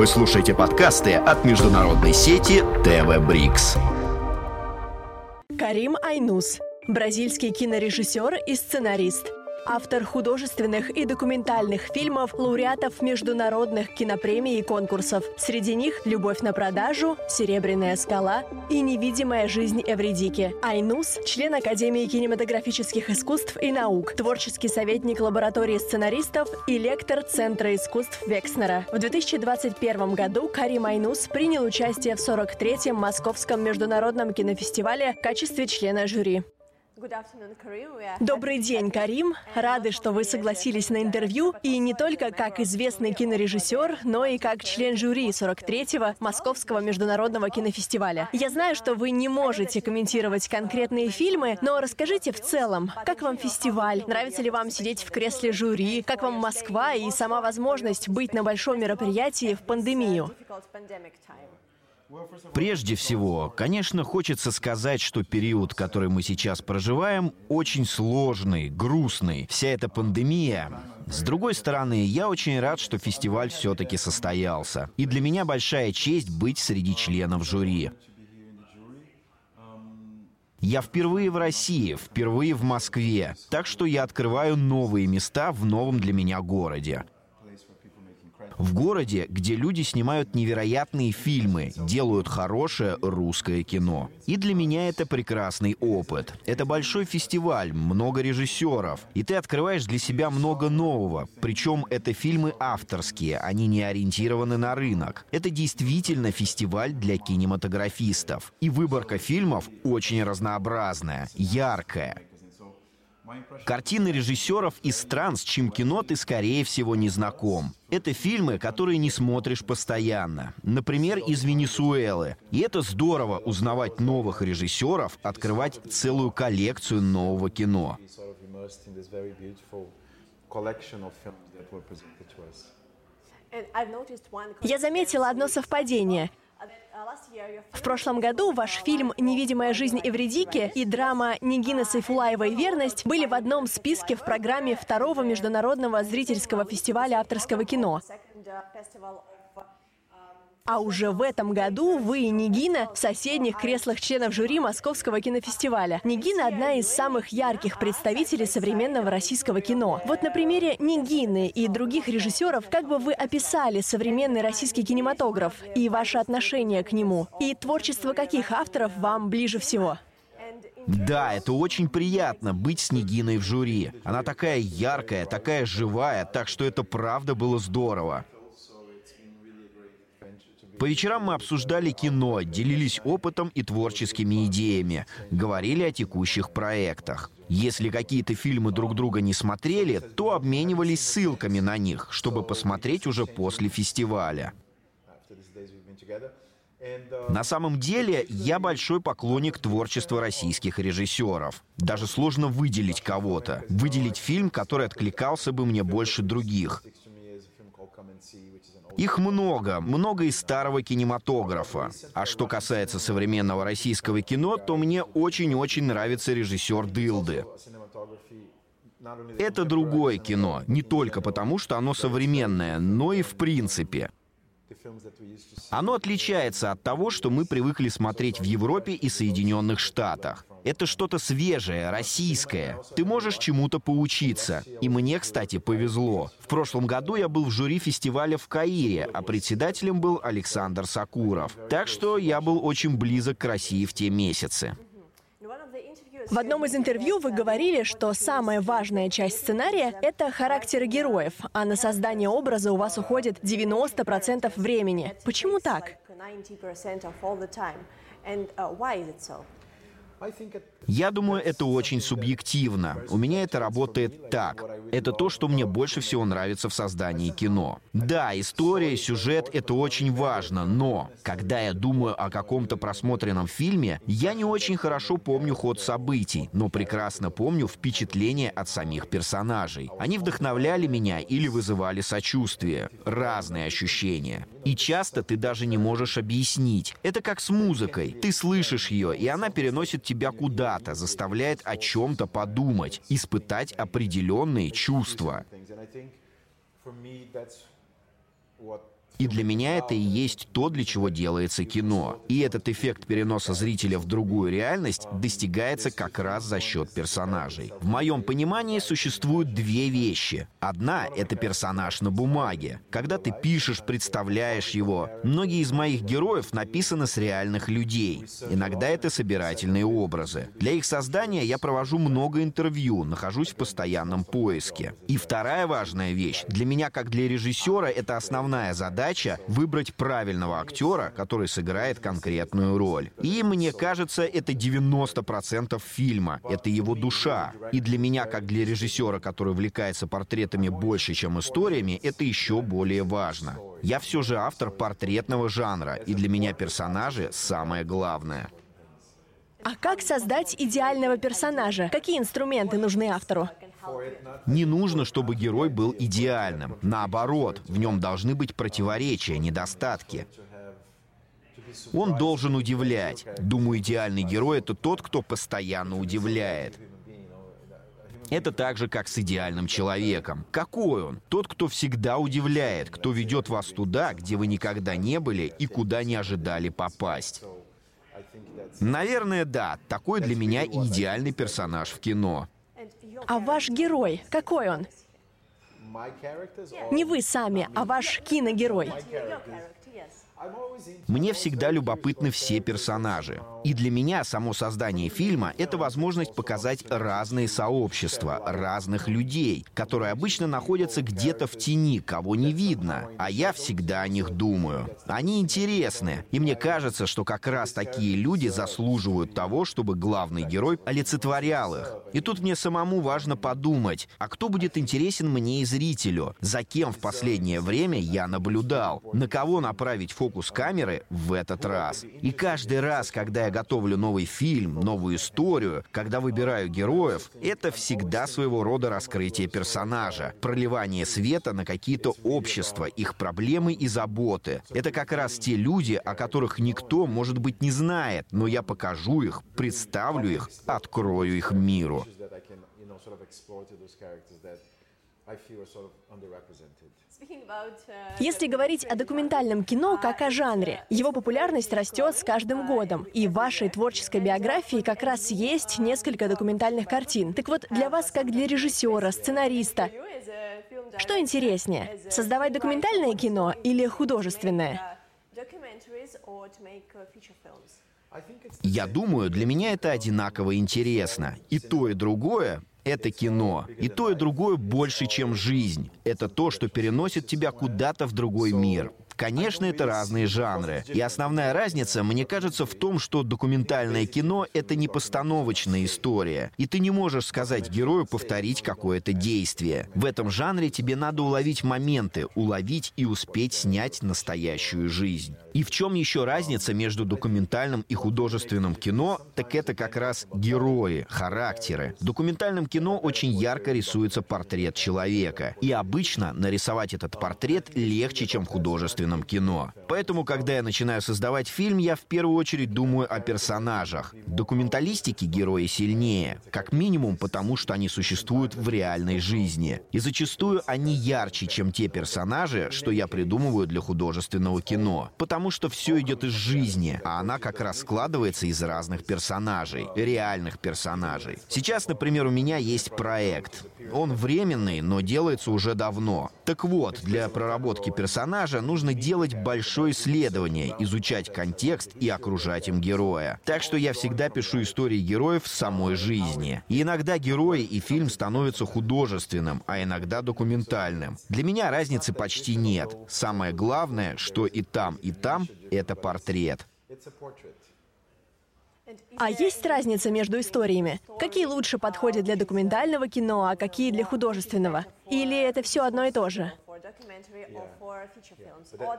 Вы слушаете подкасты от международной сети ТВ Брикс. Карим Айнус, бразильский кинорежиссер и сценарист – автор художественных и документальных фильмов, лауреатов международных кинопремий и конкурсов. Среди них «Любовь на продажу», «Серебряная скала» и «Невидимая жизнь Эвредики». Айнус – член Академии кинематографических искусств и наук, творческий советник лаборатории сценаристов и лектор Центра искусств Векснера. В 2021 году Карим Айнус принял участие в 43-м Московском международном кинофестивале в качестве члена жюри. Добрый день, Карим. Рады, что вы согласились на интервью, и не только как известный кинорежиссер, но и как член жюри 43-го Московского международного кинофестиваля. Я знаю, что вы не можете комментировать конкретные фильмы, но расскажите в целом, как вам фестиваль, нравится ли вам сидеть в кресле жюри, как вам Москва и сама возможность быть на большом мероприятии в пандемию? Прежде всего, конечно, хочется сказать, что период, который мы сейчас проживаем, очень сложный, грустный. Вся эта пандемия. С другой стороны, я очень рад, что фестиваль все-таки состоялся. И для меня большая честь быть среди членов жюри. Я впервые в России, впервые в Москве, так что я открываю новые места в новом для меня городе. В городе, где люди снимают невероятные фильмы, делают хорошее русское кино. И для меня это прекрасный опыт. Это большой фестиваль, много режиссеров. И ты открываешь для себя много нового. Причем это фильмы авторские, они не ориентированы на рынок. Это действительно фестиваль для кинематографистов. И выборка фильмов очень разнообразная, яркая. Картины режиссеров из стран, с чьим кино ты, скорее всего, не знаком. Это фильмы, которые не смотришь постоянно. Например, из Венесуэлы. И это здорово узнавать новых режиссеров, открывать целую коллекцию нового кино. Я заметила одно совпадение. В прошлом году ваш фильм «Невидимая жизнь Эвредики» и драма Нигина Сайфулаевой «Верность» были в одном списке в программе второго международного зрительского фестиваля авторского кино. А уже в этом году вы и Нигина в соседних креслах членов жюри Московского кинофестиваля. Нигина – одна из самых ярких представителей современного российского кино. Вот на примере Нигины и других режиссеров, как бы вы описали современный российский кинематограф и ваше отношение к нему? И творчество каких авторов вам ближе всего? Да, это очень приятно быть с Нигиной в жюри. Она такая яркая, такая живая, так что это правда было здорово. По вечерам мы обсуждали кино, делились опытом и творческими идеями, говорили о текущих проектах. Если какие-то фильмы друг друга не смотрели, то обменивались ссылками на них, чтобы посмотреть уже после фестиваля. На самом деле, я большой поклонник творчества российских режиссеров. Даже сложно выделить кого-то. Выделить фильм, который откликался бы мне больше других. Их много, много из старого кинематографа. А что касается современного российского кино, то мне очень-очень нравится режиссер Дылды. Это другое кино, не только потому, что оно современное, но и в принципе. Оно отличается от того, что мы привыкли смотреть в Европе и Соединенных Штатах. Это что-то свежее, российское. Ты можешь чему-то поучиться. И мне, кстати, повезло. В прошлом году я был в жюри фестиваля в Каире, а председателем был Александр Сакуров. Так что я был очень близок к России в те месяцы. В одном из интервью вы говорили, что самая важная часть сценария — это характеры героев, а на создание образа у вас уходит 90% времени. Почему так? Я думаю, это очень субъективно. У меня это работает так. Это то, что мне больше всего нравится в создании кино. Да, история, сюжет — это очень важно, но когда я думаю о каком-то просмотренном фильме, я не очень хорошо помню ход событий, но прекрасно помню впечатления от самих персонажей. Они вдохновляли меня или вызывали сочувствие. Разные ощущения. И часто ты даже не можешь объяснить. Это как с музыкой. Ты слышишь ее, и она переносит тебя куда-то, заставляет о чем-то подумать, испытать определенные чувства. И для меня это и есть то, для чего делается кино. И этот эффект переноса зрителя в другую реальность достигается как раз за счет персонажей. В моем понимании существуют две вещи. Одна — это персонаж на бумаге. Когда ты пишешь, представляешь его. Многие из моих героев написаны с реальных людей. Иногда это собирательные образы. Для их создания я провожу много интервью, нахожусь в постоянном поиске. И вторая важная вещь. Для меня, как для режиссера, это основная задача задача выбрать правильного актера, который сыграет конкретную роль. И мне кажется, это 90% фильма. Это его душа. И для меня, как для режиссера, который увлекается портретами больше, чем историями, это еще более важно. Я все же автор портретного жанра, и для меня персонажи самое главное. А как создать идеального персонажа? Какие инструменты нужны автору? Не нужно, чтобы герой был идеальным. Наоборот, в нем должны быть противоречия, недостатки. Он должен удивлять. Думаю, идеальный герой — это тот, кто постоянно удивляет. Это так же, как с идеальным человеком. Какой он? Тот, кто всегда удивляет, кто ведет вас туда, где вы никогда не были и куда не ожидали попасть. Наверное, да, такой для меня идеальный персонаж в кино. А ваш герой, какой он? Не вы сами, а ваш киногерой. Мне всегда любопытны все персонажи. И для меня само создание фильма — это возможность показать разные сообщества, разных людей, которые обычно находятся где-то в тени, кого не видно. А я всегда о них думаю. Они интересны. И мне кажется, что как раз такие люди заслуживают того, чтобы главный герой олицетворял их. И тут мне самому важно подумать, а кто будет интересен мне и зрителю? За кем в последнее время я наблюдал? На кого направить фокус камеры в этот раз. И каждый раз, когда я готовлю новый фильм, новую историю, когда выбираю героев, это всегда своего рода раскрытие персонажа, проливание света на какие-то общества, их проблемы и заботы. Это как раз те люди, о которых никто, может быть, не знает, но я покажу их, представлю их, открою их миру. Если говорить о документальном кино как о жанре, его популярность растет с каждым годом. И в вашей творческой биографии как раз есть несколько документальных картин. Так вот, для вас, как для режиссера, сценариста, что интереснее, создавать документальное кино или художественное? Я думаю, для меня это одинаково интересно. И то, и другое это кино. И то, и другое больше, чем жизнь. Это то, что переносит тебя куда-то в другой мир. Конечно, это разные жанры. И основная разница, мне кажется, в том, что документальное кино — это не постановочная история. И ты не можешь сказать герою повторить какое-то действие. В этом жанре тебе надо уловить моменты, уловить и успеть снять настоящую жизнь. И в чем еще разница между документальным и художественным кино, так это как раз герои, характеры. В документальном кино очень ярко рисуется портрет человека. И обычно нарисовать этот портрет легче, чем в художественном кино. Поэтому, когда я начинаю создавать фильм, я в первую очередь думаю о персонажах. В документалистике герои сильнее, как минимум потому, что они существуют в реальной жизни. И зачастую они ярче, чем те персонажи, что я придумываю для художественного кино. Потому что все идет из жизни, а она как раз складывается из разных персонажей, реальных персонажей. Сейчас, например, у меня есть проект. Он временный, но делается уже давно. Так вот, для проработки персонажа нужно делать большое исследование, изучать контекст и окружать им героя. Так что я всегда пишу истории героев самой жизни. И иногда герои и фильм становятся художественным, а иногда документальным. Для меня разницы почти нет. Самое главное, что и там, и там — это портрет. А есть разница между историями? Какие лучше подходят для документального кино, а какие для художественного? Или это все одно и то же?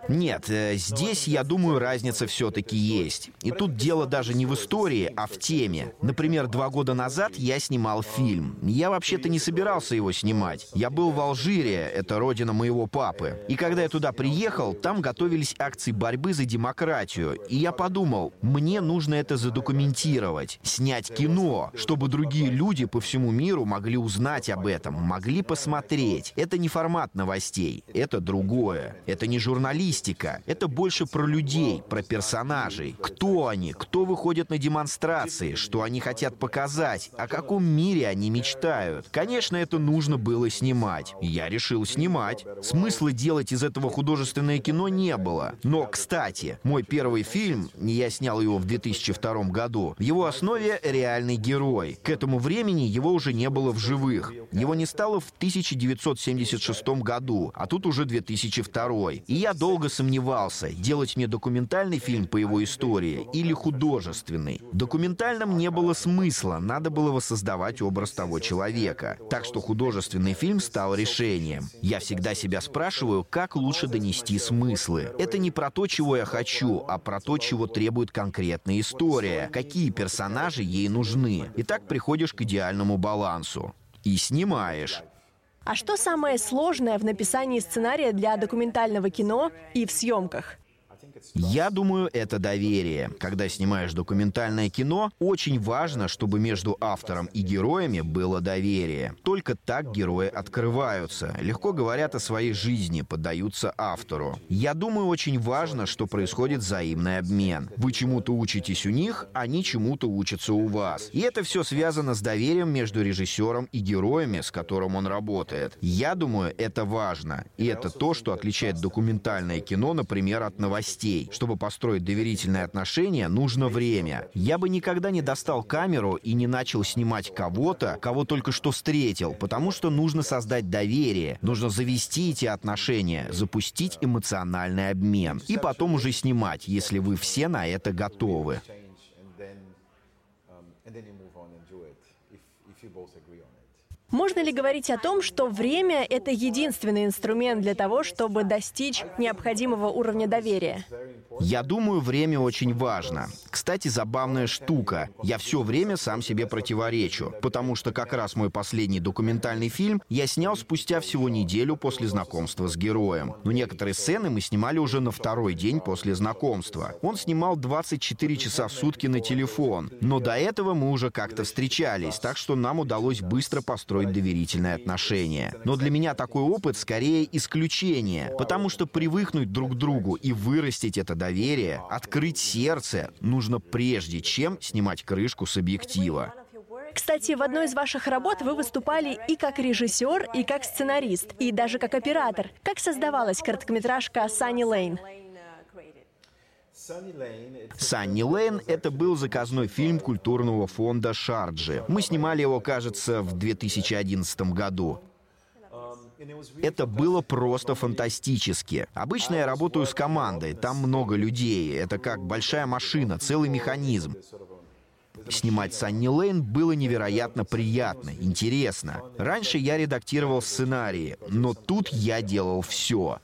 Нет, э, здесь, я думаю, разница все-таки есть. И тут дело даже не в истории, а в теме. Например, два года назад я снимал фильм. Я вообще-то не собирался его снимать. Я был в Алжире, это родина моего папы. И когда я туда приехал, там готовились акции борьбы за демократию. И я подумал, мне нужно это задокументировать, снять кино, чтобы другие люди по всему миру могли узнать об этом, могли посмотреть. Это не формат новостей. Это другое. Это не журналистика. Это больше про людей, про персонажей. Кто они? Кто выходит на демонстрации? Что они хотят показать? О каком мире они мечтают? Конечно, это нужно было снимать. Я решил снимать. Смысла делать из этого художественное кино не было. Но, кстати, мой первый фильм, я снял его в 2002 году, в его основе реальный герой. К этому времени его уже не было в живых. Его не стало в 1976 году, а тут уже 2002. И я долго сомневался, делать мне документальный фильм по его истории или художественный. Документальным не было смысла, надо было воссоздавать образ того человека. Так что художественный фильм стал решением. Я всегда себя спрашиваю, как лучше донести смыслы. Это не про то, чего я хочу, а про то, чего требует конкретная история, какие персонажи ей нужны. И так приходишь к идеальному балансу. И снимаешь. А что самое сложное в написании сценария для документального кино и в съемках? Я думаю, это доверие. Когда снимаешь документальное кино, очень важно, чтобы между автором и героями было доверие. Только так герои открываются, легко говорят о своей жизни, поддаются автору. Я думаю, очень важно, что происходит взаимный обмен. Вы чему-то учитесь у них, они чему-то учатся у вас. И это все связано с доверием между режиссером и героями, с которым он работает. Я думаю, это важно. И это то, что отличает документальное кино, например, от новостей людей. Чтобы построить доверительные отношения, нужно время. Я бы никогда не достал камеру и не начал снимать кого-то, кого только что встретил, потому что нужно создать доверие, нужно завести эти отношения, запустить эмоциональный обмен. И потом уже снимать, если вы все на это готовы. Можно ли говорить о том, что время — это единственный инструмент для того, чтобы достичь необходимого уровня доверия? Я думаю, время очень важно. Кстати, забавная штука. Я все время сам себе противоречу, потому что как раз мой последний документальный фильм я снял спустя всего неделю после знакомства с героем. Но некоторые сцены мы снимали уже на второй день после знакомства. Он снимал 24 часа в сутки на телефон, но до этого мы уже как-то встречались, так что нам удалось быстро построить строить доверительные отношения. Но для меня такой опыт скорее исключение, потому что привыкнуть друг к другу и вырастить это доверие, открыть сердце нужно прежде, чем снимать крышку с объектива. Кстати, в одной из ваших работ вы выступали и как режиссер, и как сценарист, и даже как оператор. Как создавалась короткометражка «Санни Лейн»? «Санни Лейн» — это был заказной фильм культурного фонда «Шарджи». Мы снимали его, кажется, в 2011 году. Это было просто фантастически. Обычно я работаю с командой, там много людей. Это как большая машина, целый механизм. Снимать Санни Лейн было невероятно приятно, интересно. Раньше я редактировал сценарии, но тут я делал все.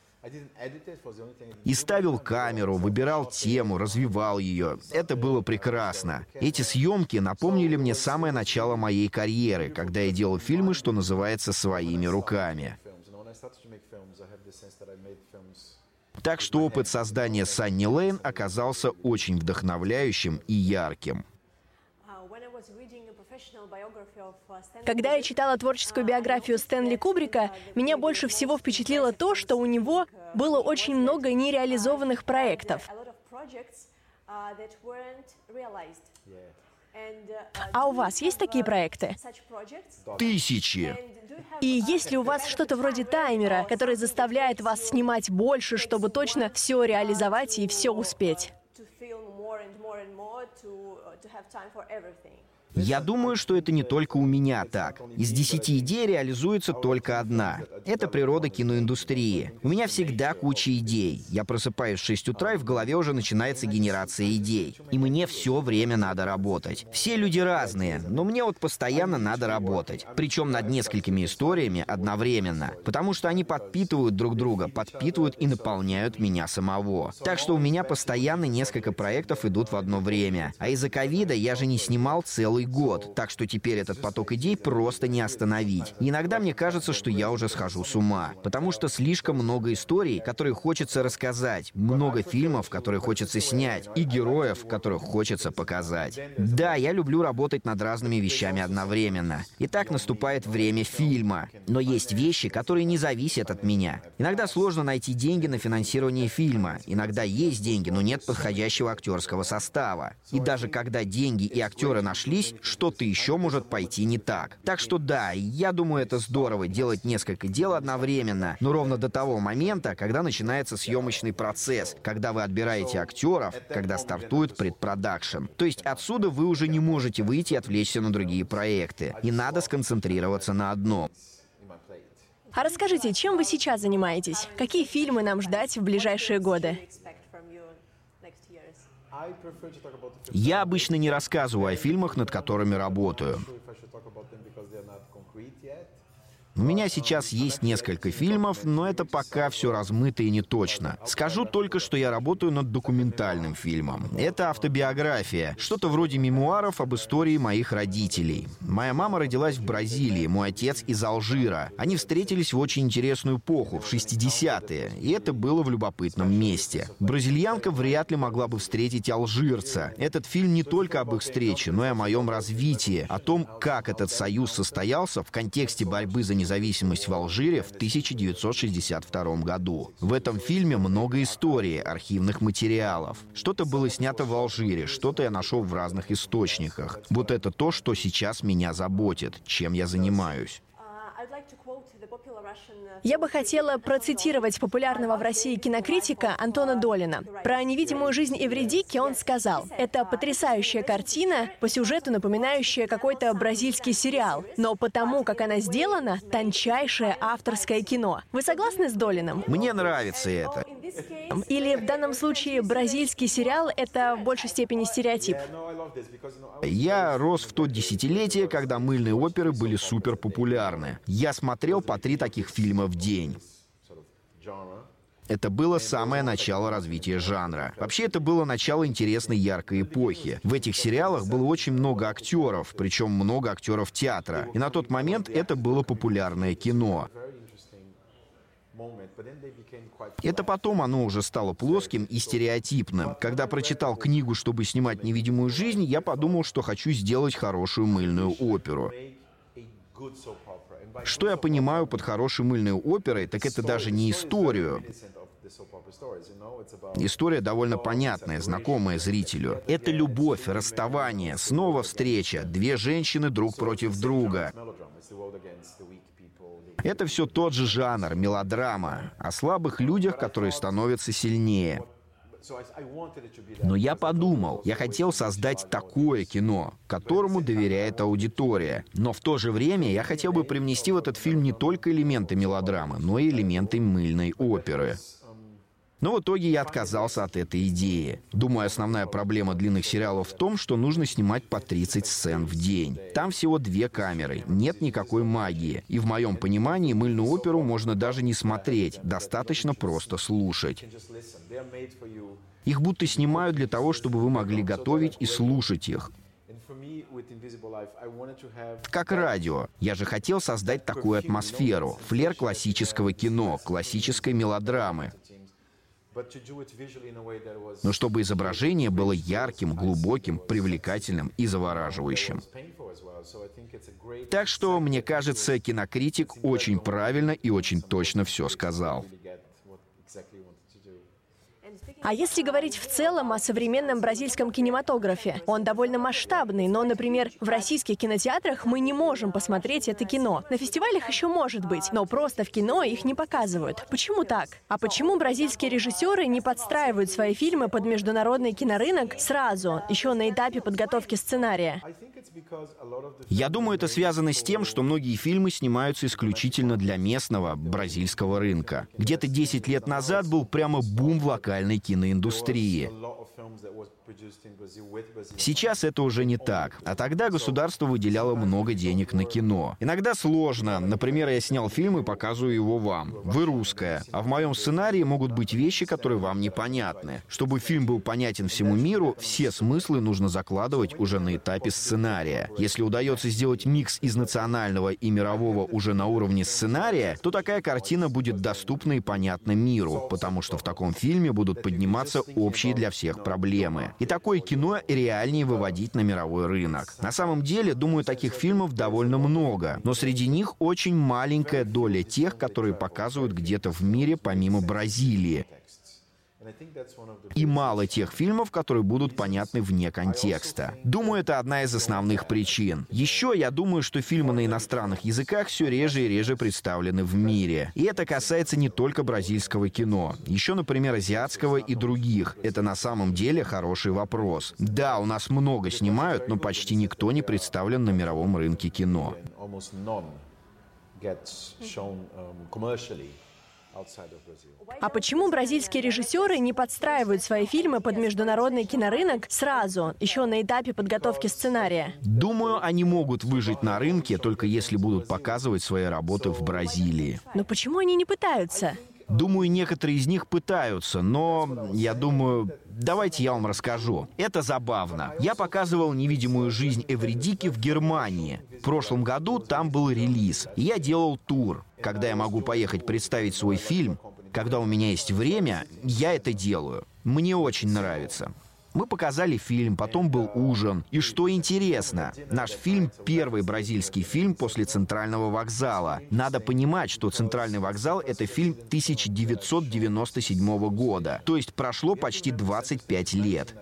И ставил камеру, выбирал тему, развивал ее. Это было прекрасно. Эти съемки напомнили мне самое начало моей карьеры, когда я делал фильмы, что называется, своими руками. Так что опыт создания Санни Лейн оказался очень вдохновляющим и ярким. Когда я читала творческую биографию Стэнли Кубрика, меня больше всего впечатлило то, что у него было очень много нереализованных проектов. А у вас есть такие проекты? Тысячи. И есть ли у вас что-то вроде таймера, который заставляет вас снимать больше, чтобы точно все реализовать и все успеть? Я думаю, что это не только у меня так. Из десяти идей реализуется только одна. Это природа киноиндустрии. У меня всегда куча идей. Я просыпаюсь в 6 утра, и в голове уже начинается генерация идей. И мне все время надо работать. Все люди разные, но мне вот постоянно надо работать. Причем над несколькими историями одновременно. Потому что они подпитывают друг друга, подпитывают и наполняют меня самого. Так что у меня постоянно несколько проектов идут в одно время. А из-за ковида я же не снимал целый год, так что теперь этот поток идей просто не остановить. Иногда мне кажется, что я уже схожу с ума, потому что слишком много историй, которые хочется рассказать, много фильмов, которые хочется снять, и героев, которых хочется показать. Да, я люблю работать над разными вещами одновременно. И так наступает время фильма. Но есть вещи, которые не зависят от меня. Иногда сложно найти деньги на финансирование фильма. Иногда есть деньги, но нет подходящего актерского состава. И даже когда деньги и актеры нашлись, что-то еще может пойти не так. Так что да, я думаю, это здорово делать несколько дел одновременно, но ровно до того момента, когда начинается съемочный процесс, когда вы отбираете актеров, когда стартует предпродакшн. То есть отсюда вы уже не можете выйти и отвлечься на другие проекты. И надо сконцентрироваться на одном. А расскажите, чем вы сейчас занимаетесь? Какие фильмы нам ждать в ближайшие годы? Я обычно не рассказываю о фильмах, над которыми работаю. У меня сейчас есть несколько фильмов, но это пока все размыто и не точно. Скажу только, что я работаю над документальным фильмом. Это автобиография, что-то вроде мемуаров об истории моих родителей. Моя мама родилась в Бразилии, мой отец из Алжира. Они встретились в очень интересную эпоху, в 60-е, и это было в любопытном месте. Бразильянка вряд ли могла бы встретить алжирца. Этот фильм не только об их встрече, но и о моем развитии, о том, как этот союз состоялся в контексте борьбы за независимость независимость в Алжире в 1962 году. В этом фильме много истории, архивных материалов. Что-то было снято в Алжире, что-то я нашел в разных источниках. Вот это то, что сейчас меня заботит, чем я занимаюсь. Я бы хотела процитировать популярного в России кинокритика Антона Долина. Про невидимую жизнь Эвредики он сказал, это потрясающая картина, по сюжету напоминающая какой-то бразильский сериал, но потому, как она сделана, тончайшее авторское кино. Вы согласны с Долином? Мне нравится это. Или в данном случае бразильский сериал — это в большей степени стереотип? Я рос в то десятилетие, когда мыльные оперы были супер популярны. Я смотрел по три таких фильма в день. Это было самое начало развития жанра. Вообще, это было начало интересной яркой эпохи. В этих сериалах было очень много актеров, причем много актеров театра. И на тот момент это было популярное кино. Это потом оно уже стало плоским и стереотипным. Когда прочитал книгу, чтобы снимать невидимую жизнь, я подумал, что хочу сделать хорошую мыльную оперу. Что я понимаю под хорошей мыльной оперой, так это даже не историю. История довольно понятная, знакомая зрителю. Это любовь, расставание, снова встреча, две женщины друг против друга. Это все тот же жанр, мелодрама, о слабых людях, которые становятся сильнее. Но я подумал, я хотел создать такое кино, которому доверяет аудитория. Но в то же время я хотел бы привнести в этот фильм не только элементы мелодрамы, но и элементы мыльной оперы. Но в итоге я отказался от этой идеи. Думаю, основная проблема длинных сериалов в том, что нужно снимать по 30 сцен в день. Там всего две камеры, нет никакой магии. И в моем понимании мыльную оперу можно даже не смотреть, достаточно просто слушать. Их будто снимают для того, чтобы вы могли готовить и слушать их. Как радио. Я же хотел создать такую атмосферу, флер классического кино, классической мелодрамы. Но чтобы изображение было ярким, глубоким, привлекательным и завораживающим. Так что, мне кажется, кинокритик очень правильно и очень точно все сказал. А если говорить в целом о современном бразильском кинематографе, он довольно масштабный, но, например, в российских кинотеатрах мы не можем посмотреть это кино. На фестивалях еще может быть, но просто в кино их не показывают. Почему так? А почему бразильские режиссеры не подстраивают свои фильмы под международный кинорынок сразу, еще на этапе подготовки сценария? Я думаю, это связано с тем, что многие фильмы снимаются исключительно для местного бразильского рынка. Где-то 10 лет назад был прямо бум в музыкальной киноиндустрии. Сейчас это уже не так. А тогда государство выделяло много денег на кино. Иногда сложно. Например, я снял фильм и показываю его вам. Вы русская. А в моем сценарии могут быть вещи, которые вам непонятны. Чтобы фильм был понятен всему миру, все смыслы нужно закладывать уже на этапе сценария. Если удается сделать микс из национального и мирового уже на уровне сценария, то такая картина будет доступна и понятна миру, потому что в таком фильме будут подниматься общие для всех проблемы. И такое кино реальнее выводить на мировой рынок. На самом деле, думаю, таких фильмов довольно много, но среди них очень маленькая доля тех, которые показывают где-то в мире помимо Бразилии. И мало тех фильмов, которые будут понятны вне контекста. Думаю, это одна из основных причин. Еще я думаю, что фильмы на иностранных языках все реже и реже представлены в мире. И это касается не только бразильского кино. Еще, например, азиатского и других. Это на самом деле хороший вопрос. Да, у нас много снимают, но почти никто не представлен на мировом рынке кино. А почему бразильские режиссеры не подстраивают свои фильмы под международный кинорынок сразу, еще на этапе подготовки сценария? Думаю, они могут выжить на рынке, только если будут показывать свои работы в Бразилии. Но почему они не пытаются? Думаю, некоторые из них пытаются, но я думаю, давайте я вам расскажу. Это забавно. Я показывал «Невидимую жизнь Эвридики» в Германии. В прошлом году там был релиз. И я делал тур. Когда я могу поехать представить свой фильм, когда у меня есть время, я это делаю. Мне очень нравится. Мы показали фильм, потом был ужин. И что интересно, наш фильм — первый бразильский фильм после «Центрального вокзала». Надо понимать, что «Центральный вокзал» — это фильм 1997 года. То есть прошло почти 25 лет.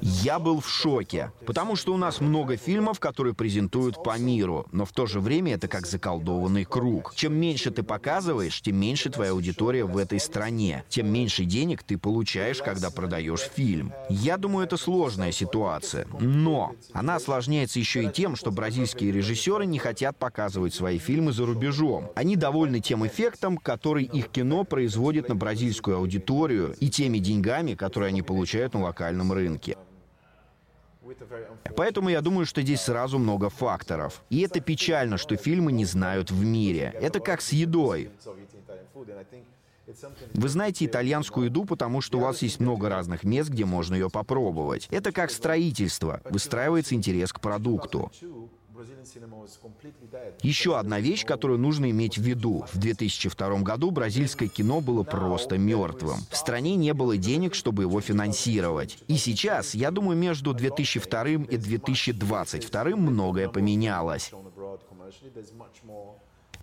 Я был в шоке, потому что у нас много фильмов, которые презентуют по миру, но в то же время это как заколдованный круг. Чем меньше ты показываешь, тем меньше твоя аудитория в этой стране, тем меньше денег ты получаешь, когда продаешь фильм. Я думаю, это сложная ситуация, но она осложняется еще и тем, что бразильские режиссеры не хотят показывать свои фильмы за рубежом. Они довольны тем эффектом, который их кино производит на бразильскую аудиторию и теми деньгами, которые они получают на локальном рынке рынке. Поэтому я думаю, что здесь сразу много факторов. И это печально, что фильмы не знают в мире. Это как с едой. Вы знаете итальянскую еду, потому что у вас есть много разных мест, где можно ее попробовать. Это как строительство. Выстраивается интерес к продукту. Еще одна вещь, которую нужно иметь в виду. В 2002 году бразильское кино было просто мертвым. В стране не было денег, чтобы его финансировать. И сейчас, я думаю, между 2002 и 2022 многое поменялось.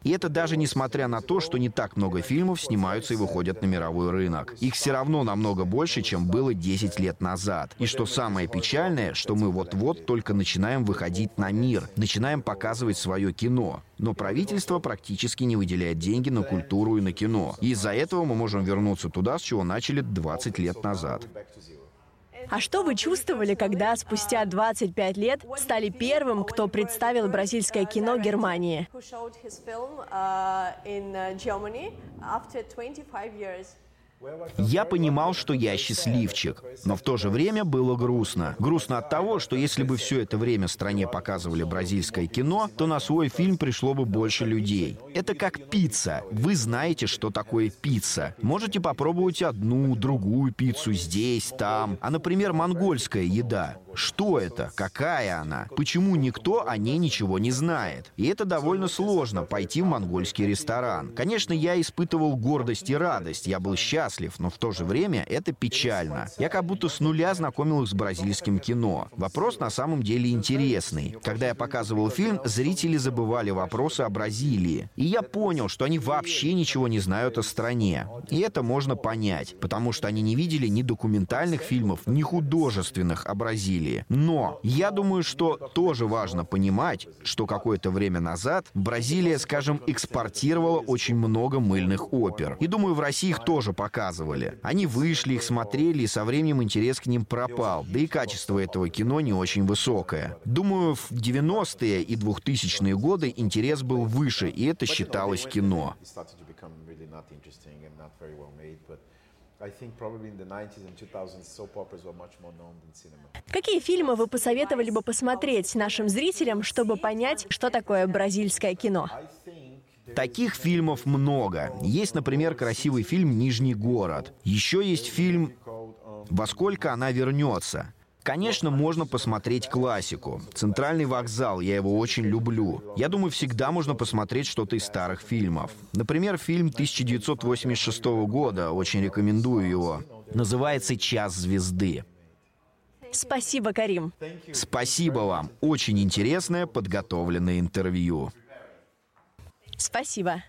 И это даже несмотря на то, что не так много фильмов снимаются и выходят на мировой рынок. Их все равно намного больше, чем было 10 лет назад. И что самое печальное, что мы вот-вот только начинаем выходить на мир, начинаем показывать свое кино. Но правительство практически не выделяет деньги на культуру и на кино. И из-за этого мы можем вернуться туда, с чего начали 20 лет назад. А что вы чувствовали, когда спустя 25 лет стали первым, кто представил бразильское кино Германии? Я понимал, что я счастливчик, но в то же время было грустно. Грустно от того, что если бы все это время стране показывали бразильское кино, то на свой фильм пришло бы больше людей. Это как пицца. Вы знаете, что такое пицца. Можете попробовать одну, другую пиццу здесь, там. А, например, монгольская еда. Что это? Какая она? Почему никто о ней ничего не знает? И это довольно сложно, пойти в монгольский ресторан. Конечно, я испытывал гордость и радость, я был счастлив, но в то же время это печально. Я как будто с нуля знакомил их с бразильским кино. Вопрос на самом деле интересный. Когда я показывал фильм, зрители забывали вопросы о Бразилии. И я понял, что они вообще ничего не знают о стране. И это можно понять, потому что они не видели ни документальных фильмов, ни художественных о. Бразилии. Но я думаю, что тоже важно понимать, что какое-то время назад Бразилия, скажем, экспортировала очень много мыльных опер. И думаю, в России их тоже показывают показывали. Они вышли, их смотрели, и со временем интерес к ним пропал. Да и качество этого кино не очень высокое. Думаю, в 90-е и 2000-е годы интерес был выше, и это считалось кино. Какие фильмы вы посоветовали бы посмотреть нашим зрителям, чтобы понять, что такое бразильское кино? Таких фильмов много. Есть, например, красивый фильм «Нижний город». Еще есть фильм «Во сколько она вернется». Конечно, можно посмотреть классику. «Центральный вокзал», я его очень люблю. Я думаю, всегда можно посмотреть что-то из старых фильмов. Например, фильм 1986 года, очень рекомендую его. Называется «Час звезды». Спасибо, Карим. Спасибо вам. Очень интересное подготовленное интервью. Спасибо.